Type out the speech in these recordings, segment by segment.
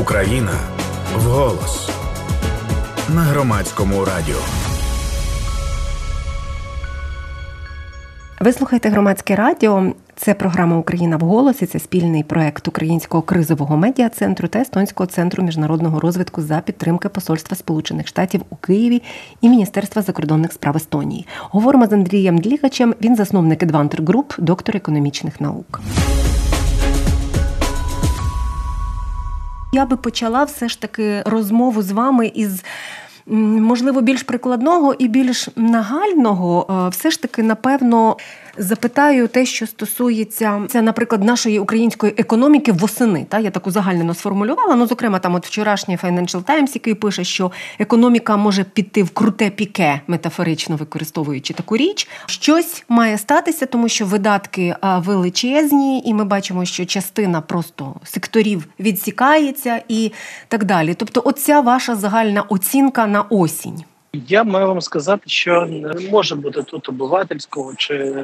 Україна вголос на громадському радіо. Ви слухаєте громадське радіо. Це програма Україна в голосі. Це спільний проект Українського кризового медіа центру та Естонського центру міжнародного розвитку за підтримки Посольства Сполучених Штатів у Києві і Міністерства закордонних справ Естонії. Говоримо з Андрієм Длігачем. Він засновник Advanter Group, доктор економічних наук. Я би почала все ж таки розмову з вами із. Можливо, більш прикладного і більш нагального, е, все ж таки, напевно, запитаю те, що стосується це, наприклад, нашої української економіки восени. Та я таку загальнено сформулювала. Ну, зокрема, там от вчорашній Financial Times, який пише, що економіка може піти в круте піке, метафорично використовуючи таку річ. Щось має статися, тому що видатки величезні, і ми бачимо, що частина просто секторів відсікається і так далі. Тобто, оця ваша загальна оцінка на осінь. Я маю вам сказати, що не може бути тут обивательського чи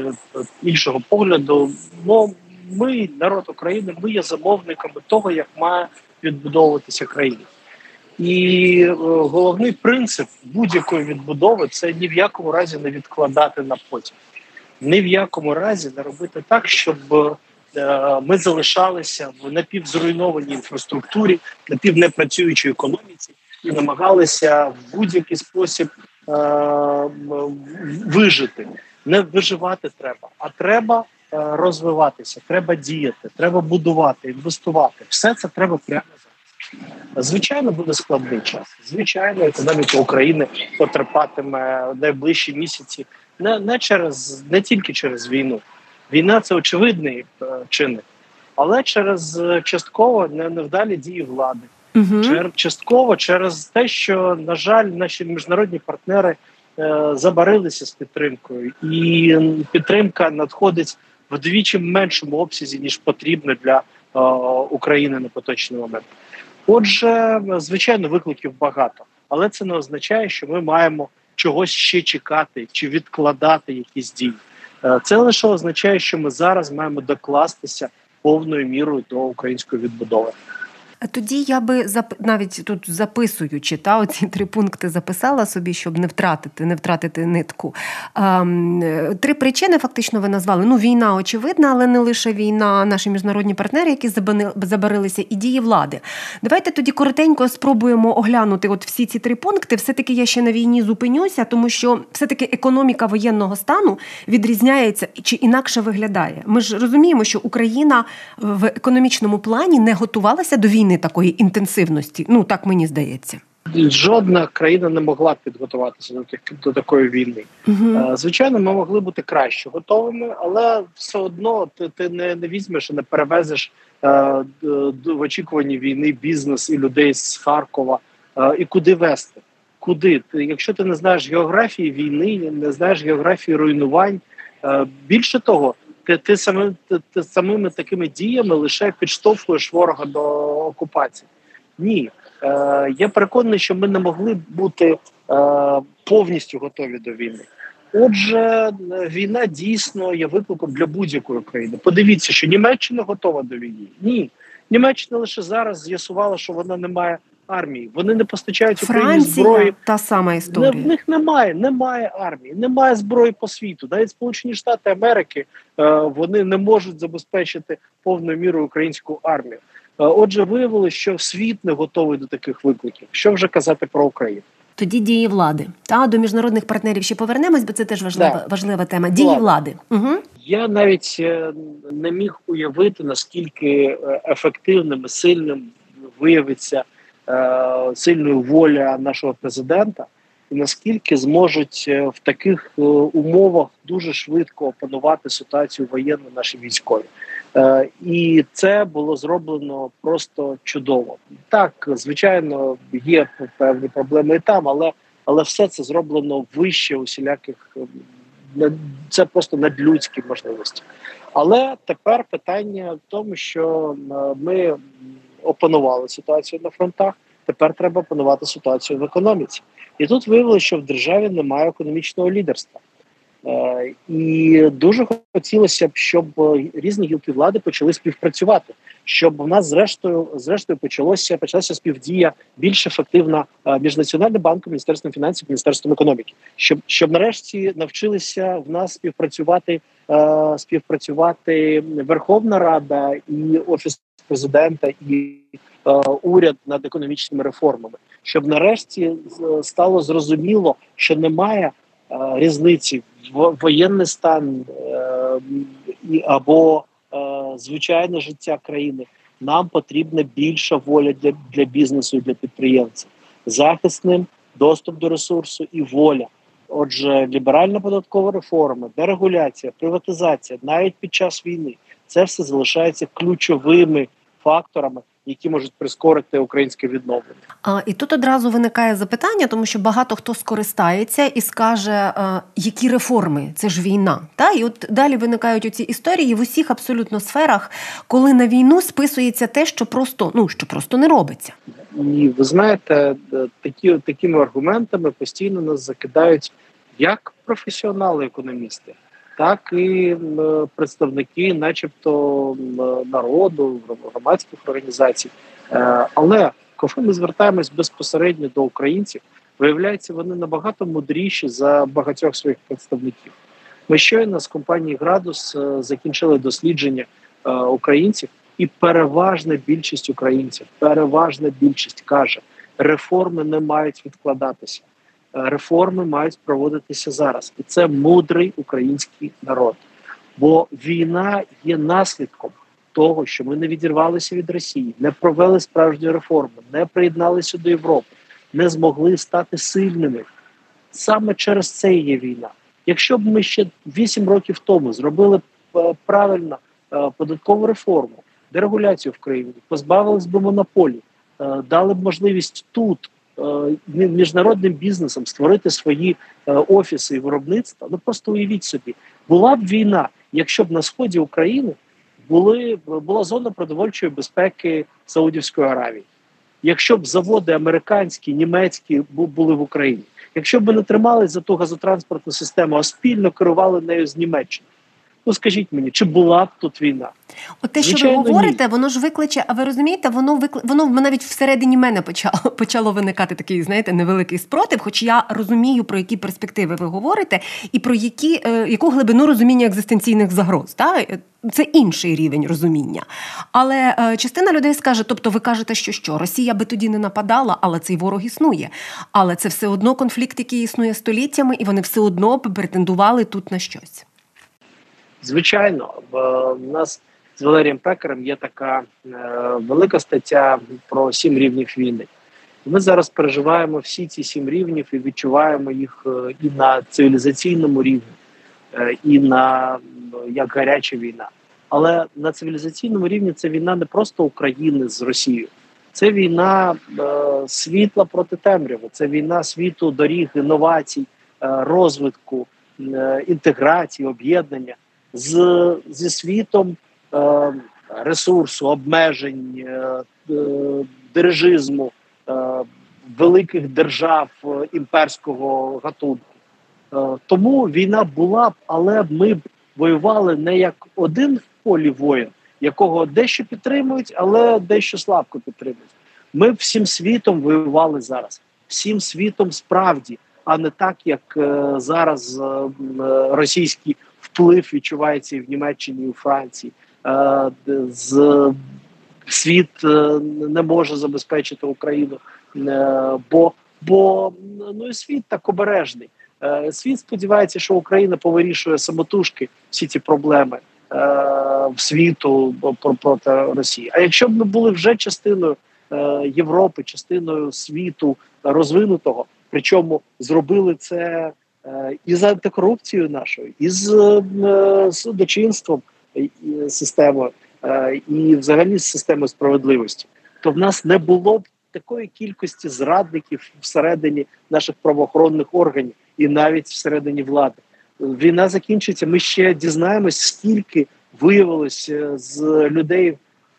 іншого погляду. Бо ми, народ України, ми є замовниками того, як має відбудовуватися країна. І е, головний принцип будь-якої відбудови це ні в якому разі не відкладати на потім, ні в якому разі не робити так, щоб е, ми залишалися в напівзруйнованій інфраструктурі, напівнепрацюючій економіці і намагалися в будь-який спосіб е, вижити. Не виживати треба, а треба е, розвиватися, треба діяти, треба будувати, інвестувати. Все це треба прямо зараз. Звичайно, буде складний час. Звичайно, економіка України потерпатиме найближчі місяці не не через не тільки через війну. Війна це очевидний е, чинник, але через е, частково невдалі дії влади. Угу. частково через те, що на жаль, наші міжнародні партнери е, забарилися з підтримкою, і підтримка надходить вдвічі меншому обсязі ніж потрібно для е, України на поточний момент. Отже, звичайно, викликів багато, але це не означає, що ми маємо чогось ще чекати чи відкладати якісь дії. Е, це лише означає, що ми зараз маємо докластися повною мірою до української відбудови. Тоді я би навіть тут записуючи та оці три пункти записала собі, щоб не втратити, не втратити нитку. Три причини фактично ви назвали. Ну, війна очевидна, але не лише війна, наші міжнародні партнери, які забарилися, і дії влади. Давайте тоді коротенько спробуємо оглянути от всі ці три пункти. Все-таки я ще на війні зупинюся, тому що все-таки економіка воєнного стану відрізняється чи інакше виглядає. Ми ж розуміємо, що Україна в економічному плані не готувалася до війни війни такої інтенсивності. Ну так мені здається. Жодна країна не могла підготуватися до до такої війни. uh Звичайно, ми могли бути краще готовими, але все одно ти ти не не візьмеш і не перевезеш е, в очікуванні війни бізнес і людей з Харкова. Е, і куди вести? Куди? Ти, Якщо ти не знаєш географії війни, не знаєш географії руйнувань. Е, більше того, ти ти, сами, ти, ти самими такими діями лише підштовхуєш ворога до окупації. Ні, Е, я переконаний, що ми не могли бути е, повністю готові до війни. Отже, війна дійсно є викликом для будь-якої країни. Подивіться, що Німеччина готова до війни. Ні, Німеччина лише зараз з'ясувала, що вона не має армії. Вони не постачають Україні зброї. Та сама історія. В них немає, немає армії, немає зброї по світу. Навіть Сполучені Штати Америки е, вони не можуть забезпечити повною мірою українську армію. Е, отже, виявилося, що світ не готовий до таких викликів. Що вже казати про Україну? Тоді дії влади. Та до міжнародних партнерів ще повернемось, бо це теж важлива да. важлива тема. Дії влади. влади. Угу. Я навіть е, не міг уявити наскільки ефективним і сильним виявиться сильною воля нашого президента, і наскільки зможуть е, в таких е, умовах дуже швидко опанувати ситуацію воєнну наші військові. І це було зроблено просто чудово. Так, звичайно, є певні проблеми і там, але але все це зроблено вище усіляких це просто надлюдські можливості. Але тепер питання в тому, що ми опанували ситуацію на фронтах. Тепер треба опанувати ситуацію в економіці. І тут виявилося, що в державі немає економічного лідерства. Е, і дуже хотілося б, щоб різні гілки влади почали співпрацювати, щоб в нас зрештою зрештою почалося почалася співдія більш ефективна е, між національним банком, міністерством фінансів, міністерством економіки, щоб щоб нарешті навчилися в нас співпрацювати е, співпрацювати Верховна Рада і офіс президента і уряд над економічними реформами, щоб нарешті стало зрозуміло, що немає різниці в воєнний стан е, або е, звичайне життя країни. Нам потрібна більша воля для для бізнесу і для підприємців, захисним доступ до ресурсу і воля. Отже, ліберальна податкова реформа, дерегуляція, приватизація навіть під час війни це все залишається ключовими факторами які можуть прискорити українське відновлення. А і тут одразу виникає запитання, тому що багато хто скористається і скаже, а, які реформи це ж війна. Та і от далі виникають оці історії в усіх абсолютно сферах, коли на війну списується те, що просто ну що просто не робиться. І ви знаєте, е, такі такими аргументами постійно нас закидають як професіонали-економісти так і представники, начебто, народу, громадських організацій. Е, але коли ми звертаємось безпосередньо до українців, виявляється, вони набагато мудріші за багатьох своїх представників. Ми щойно з компанії Градус е, закінчили дослідження е, українців, і переважна більшість українців, переважна більшість каже, реформи не мають відкладатися реформи мають проводитися зараз, і це мудрий український народ. Бо війна є наслідком того, що ми не відірвалися від Росії, не провели справжні реформи, не приєдналися до Європи, не змогли стати сильними. Саме через це є війна. Якщо б ми ще 8 років тому зробили е, правильно е, податкову реформу, дерегуляцію в країні, позбавились би монополій, е, дали б можливість тут міжнародним бізнесом створити свої е, офіси і виробництва. Ну просто уявіть собі, була б війна, якщо б на сході України були була зона продовольчої безпеки Саудівської Аравії, якщо б заводи американські, німецькі були в Україні, якщо б ми не тримались за ту газотранспортну систему, а спільно керували нею з Німеччини. Ну скажіть мені, чи була б тут війна? От те, що ви говорите, ні. воно ж викличе, а ви розумієте, воно викли... воно навіть всередині мене почало почало виникати такий, знаєте, невеликий спротив. Хоч я розумію, про які перспективи ви говорите, і про які е, яку глибину розуміння екзистенційних загроз. Та? Це інший рівень розуміння. Але е, частина людей скаже: тобто, ви кажете, що що Росія би тоді не нападала, але цей ворог існує. Але це все одно конфлікт, який існує століттями, і вони все одно претендували тут на щось. Звичайно, в нас з Валерієм Пекарем є така е, велика стаття про сім рівнів війни. Ми зараз переживаємо всі ці сім рівнів і відчуваємо їх е, і на цивілізаційному рівні, е, і на як гаряча війна. Але на цивілізаційному рівні це війна не просто України з Росією, це війна е, світла проти темряви, це війна світу, доріг, інновацій, е, розвитку, е, інтеграції, об'єднання з, зі світом е, ресурсу, обмежень, е, е, дирижизму е, великих держав е, імперського гатунку. Е, тому війна була б, але ми б воювали не як один в полі воїн, якого дещо підтримують, але дещо слабко підтримують. Ми всім світом воювали зараз, всім світом справді, а не так, як е, зараз е, російські вплив відчувається і в Німеччині, і у Франції. Е, з світ е, не може забезпечити Україну, е, бо бо ну і світ так обережний. Світ сподівається, що Україна повирішує самотужки всі ці проблеми в світу проти Росії. А якщо б ми були вже частиною Європи, частиною світу розвинутого, причому зробили це і з антикорупцією нашою, і з е, судочинством системою, е, і взагалі з системою справедливості, то в нас не було б такої кількості зрадників всередині наших правоохоронних органів і навіть всередині влади. Війна закінчиться. Ми ще дізнаємось, скільки виявилося з людей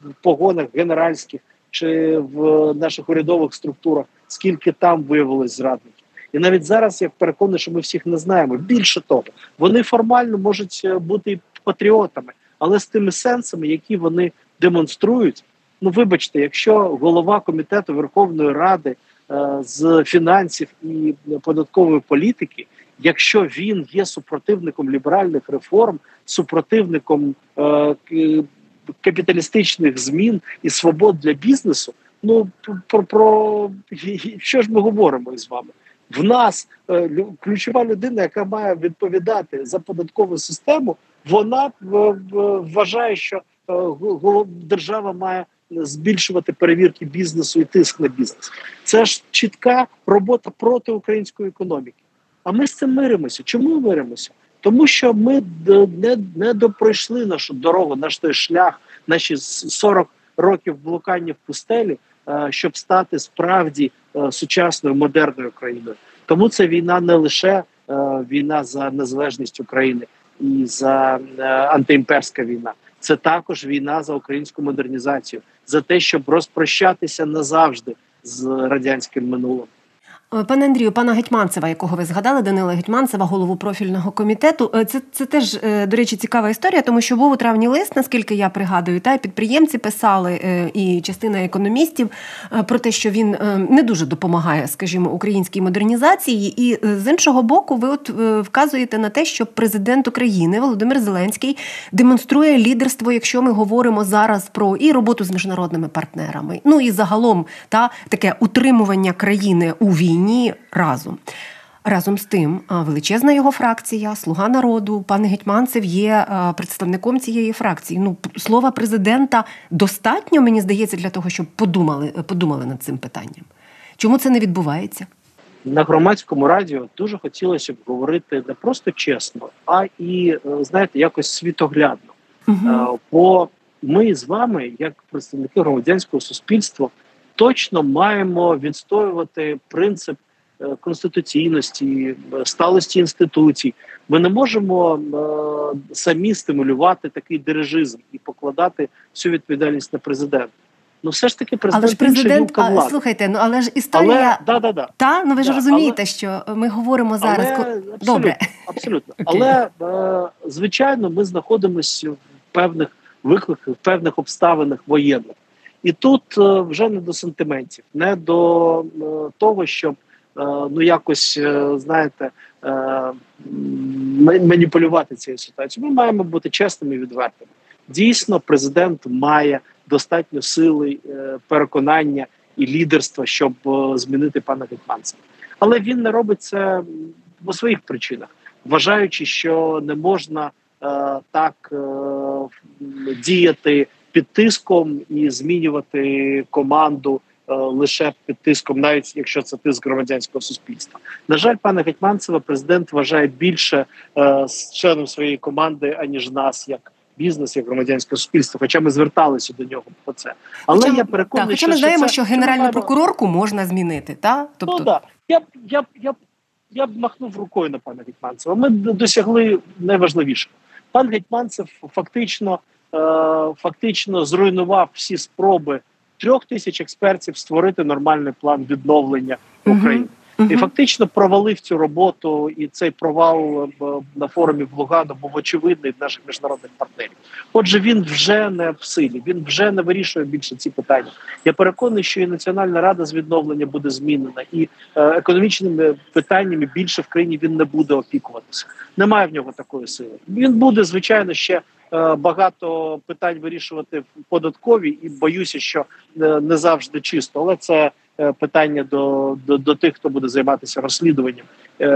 в погонах генеральських чи в наших урядових структурах, скільки там виявилось зрадників. І навіть зараз я переконаний, що ми всіх не знаємо. Більше того, вони формально можуть е, бути патріотами, але з тими сенсами, які вони демонструють. Ну, вибачте, якщо голова комітету Верховної Ради е, з фінансів і податкової політики, якщо він є супротивником ліберальних реформ, супротивником е, капіталістичних змін і свобод для бізнесу, ну про, про що ж ми говоримо із вами? В нас е, ключова людина, яка має відповідати за податкову систему, вона вважає, що е, держава має збільшувати перевірки бізнесу і тиск на бізнес. Це ж чітка робота проти української економіки. А ми з цим миримося. Чому миримося? Тому що ми не не допройшли нашу дорогу, наш той шлях, наші 40 років блукання в пустелі, е, щоб стати справді е, сучасною модерною країною. Тому це війна не лише е, війна за незалежність України і за антиімперська війна. Це також війна за українську модернізацію, за те, щоб розпрощатися назавжди з радянським минулим. Е, пане Андрію, пана Гетьманцева, якого ви згадали, Данила Гетьманцева, голову профільного комітету. Е, це це теж, е, до речі, цікава історія, тому що був у травні лист, наскільки я пригадую, та підприємці писали і частина економістів про те, що він не дуже допомагає, скажімо, українській модернізації. І з іншого боку, ви от вказуєте на те, що президент України Володимир Зеленський демонструє лідерство, якщо ми говоримо зараз про і роботу з міжнародними партнерами, ну і загалом та таке утримування країни у війні війні разом. Разом з тим, величезна його фракція, слуга народу, пан Гетьманцев є представником цієї фракції. Ну, слова президента достатньо, мені здається, для того, щоб подумали, подумали над цим питанням. Чому це не відбувається? На громадському радіо дуже хотілося б говорити не просто чесно, а і е, знаєте, якось світоглядно. Угу. Бо ми з вами, як представники громадянського суспільства, точно маємо відстоювати принцип е, конституційності, е, сталості інституцій. Ми не можемо е, самі стимулювати такий дирижизм і покладати всю відповідальність на президента. Ну, все ж таки, президент але ж президент, а, слухайте, ну але ж історія але, да, да, да. та ну ви ж да, розумієте, але, що ми говоримо зараз але, абсолютно, добре. Абсолютно, okay. але е, звичайно, ми знаходимося в певних викликах, в певних обставинах воєнних. І тут е, вже не до сантиментів, не до е, того, щоб е, ну якось знаєте маніпулювати цією ситуацією. Ми маємо бути чесними і відвертими. Дійсно, президент має достатньо сили, переконання і лідерства, щоб змінити пана Гетманцева. Але він не робить це по своїх причинах, вважаючи, що не можна так діяти під тиском і змінювати команду е, лише під тиском, навіть якщо це тиск громадянського суспільства. На жаль, пане Гетьманцева, президент вважає більше е, членом своєї команди аніж нас, як бізнес, як громадянське суспільство. Хоча ми зверталися до нього про це. Але хоча, я переконаний, так, хоча ми знаємо, що, що генеральну прокурорку можна змінити, та тобто ну, да. я б я б я я б махнув рукою на пана Гетьманцева. Ми досягли найважливішого. Пан Гетьманцев фактично фактично зруйнував всі спроби трьох тисяч експертів створити нормальний план відновлення України. Uh-huh. І фактично провалив цю роботу, і цей провал е, на форумі в Лугану був очевидний в наших міжнародних партнерів. Отже, він вже не в силі, він вже не вирішує більше ці питання. Я переконаний, що і Національна рада з відновлення буде змінена, і е, економічними питаннями більше в країні він не буде опікуватися. Немає в нього такої сили. Він буде звичайно ще Е, багато питань вирішувати в податковій, і боюся, що е, не завжди чисто, але це е, питання до, до, до тих, хто буде займатися розслідуванням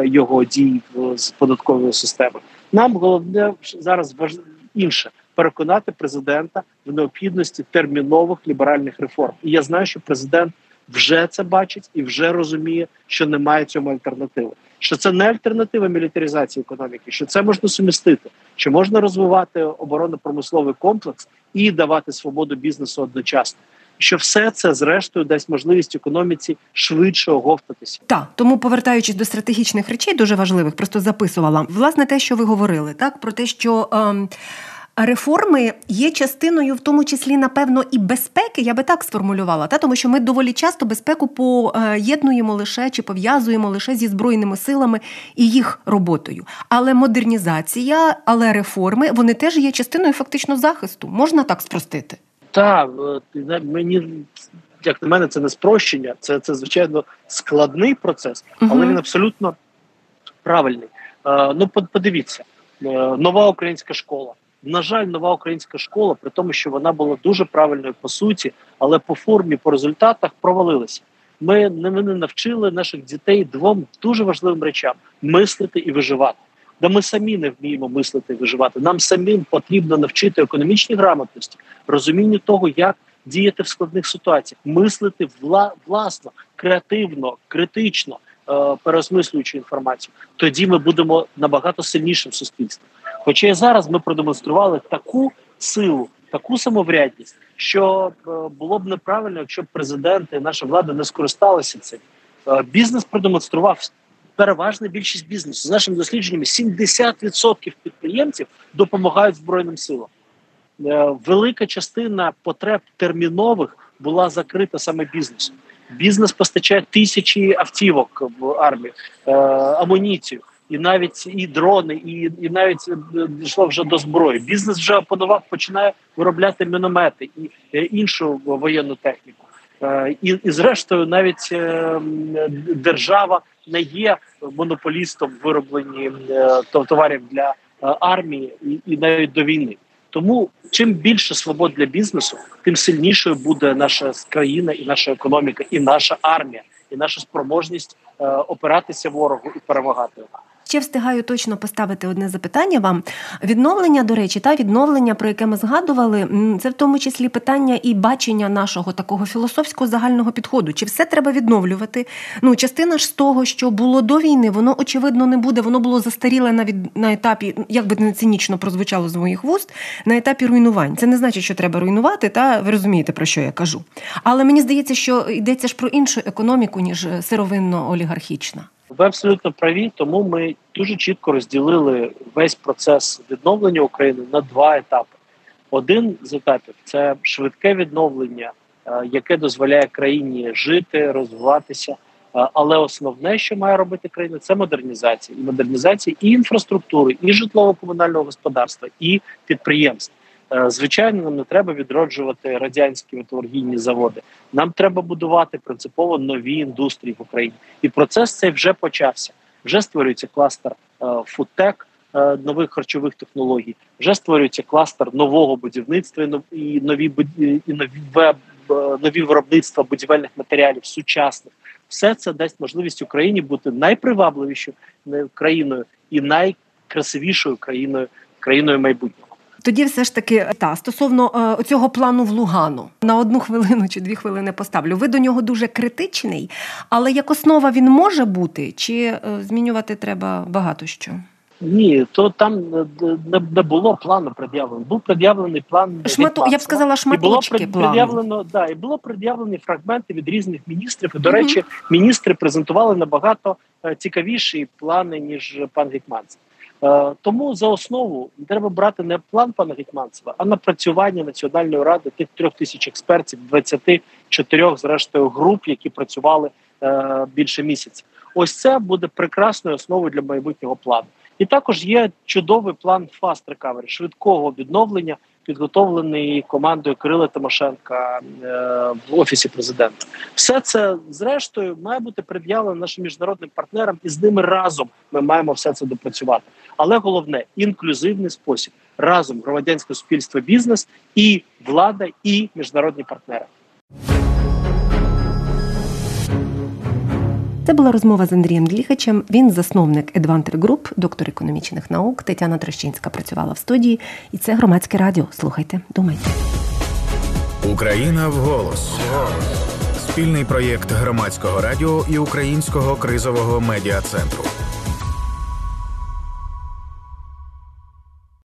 його дій з податкової системи. Нам головне зараз важ... інше переконати президента в необхідності термінових ліберальних реформ. І я знаю, що президент вже це бачить і вже розуміє, що немає цьому альтернативи. Що це не альтернатива мілітаризації економіки, що це можна сумістити, що можна розвивати оборонно-промисловий комплекс і давати свободу бізнесу одночасно. Що все це зрештою дасть можливість економіці швидше оговтатися. Так, тому повертаючись до стратегічних речей, дуже важливих, просто записувала власне те, що ви говорили, так про те, що. Ем... реформи є частиною, в тому числі, напевно, і безпеки, я би так сформулювала, та тому що ми доволі часто безпеку поєднуємо лише чи пов'язуємо лише зі збройними силами і їх роботою. Але модернізація, але реформи вони теж є частиною фактично захисту. Можна так спростити? Так, мені як на мене, це не спрощення, це це звичайно складний процес, але uh він абсолютно правильний. Е, ну, подивіться, е, нова українська школа. На жаль, нова українська школа, при тому, що вона була дуже правильною по суті, але по формі, по результатах провалилася. Ми не, ми не навчили наших дітей двом дуже важливим речам: мислити і виживати. Да ми самі не вміємо мислити і виживати. Нам самим потрібно навчити економічній грамотності, розумінню того, як діяти в складних ситуаціях, мислити вла, власно, креативно, критично, е, переосмислюючи інформацію. Тоді ми будемо набагато сильнішим суспільством. Хоча і зараз ми продемонстрували таку силу, таку самоврядність, що е, було б неправильно, якщо б президенти, наша влада не скористалися цим. Е, бізнес продемонстрував. Переважна більшість бізнесу з нашими дослідженнями 70% підприємців допомагають збройним силам. Е, велика частина потреб термінових була закрита саме бізнесом. Бізнес постачає тисячі автівок в армію, е, амуніцію, і навіть і дрони, і і навіть е, дійшло вже до зброї. Бізнес вже опанував, починає виробляти міномети і іншу воєнну техніку. І, і зрештою, навіть держава не є монополістом виробленні товарів для армії і, і навіть до війни. Тому чим більше свобод для бізнесу, тим сильнішою буде наша країна і наша економіка, і наша армія, і наша спроможність е, опиратися ворогу і перемагати. Ще встигаю точно поставити одне запитання вам. Відновлення, до речі, та відновлення, про яке ми згадували, це в тому числі питання і бачення нашого такого філософського загального підходу. Чи все треба відновлювати? Ну, частина ж з того, що було до війни, воно очевидно не буде. Воно було застаріле на від на етапі, як би не цинічно прозвучало з моїх вуст, на етапі руйнувань. Це не значить, що треба руйнувати, та ви розумієте про що я кажу. Але мені здається, що йдеться ж про іншу економіку ніж сировинно-олігархічна. Ви абсолютно праві, тому ми дуже чітко розділили весь процес відновлення України на два етапи. Один з етапів це швидке відновлення, е, яке дозволяє країні жити, розвиватися. Е, але основне, що має робити країна, це модернізація і модернізація і інфраструктури, і житлово-комунального господарства, і підприємств. Е, звичайно, нам не треба відроджувати радянські металургійні заводи. Нам треба будувати принципово нові індустрії в Україні, і процес цей вже почався. Вже створюється кластер е, фудтек е, нових харчових технологій. Вже створюється кластер нового будівництва і нові і нові нові виробництва будівельних матеріалів сучасних. Все це дасть можливість Україні бути найпривабливішою країною і найкрасивішою країною країною майбутнього. Тоді все ж таки та стосовно е, цього плану в Лугану на одну хвилину чи дві хвилини поставлю. Ви до нього дуже критичний, але як основа він може бути, чи е, змінювати треба багато що? Ні, то там е, не, не було плану пред'явлено. Був пред'явлений план Шмату, я б сказала, шматочки і було пред'явлено, да, і було пред'явлені фрагменти від різних міністрів. І, До речі, міністри презентували набагато е, цікавіші плани ніж пан Гетьманцев. Е, тому за основу треба брати не план пана Гетьманцева, а напрацювання національної ради тих трьох тисяч експертів, 24 зрештою груп, які працювали е, більше місяця. Ось це буде прекрасною основою для майбутнього плану. І також є чудовий план Fast Recovery, швидкого відновлення, підготовлений командою Кирила Тимошенка е, в офісі президента. Все це зрештою має бути пред'явлено нашим міжнародним партнерам, і з ними разом ми маємо все це допрацювати. Але головне інклюзивний спосіб разом громадянське суспільство, бізнес і влада, і міжнародні партнери. Це була розмова з Андрієм Дліхачем. Він засновник Advanter Group, доктор економічних наук. Тетяна Трощинська працювала в студії, і це громадське радіо. Слухайте, думайте. Україна в голос. Спільний проєкт громадського радіо і українського кризового медіа центру.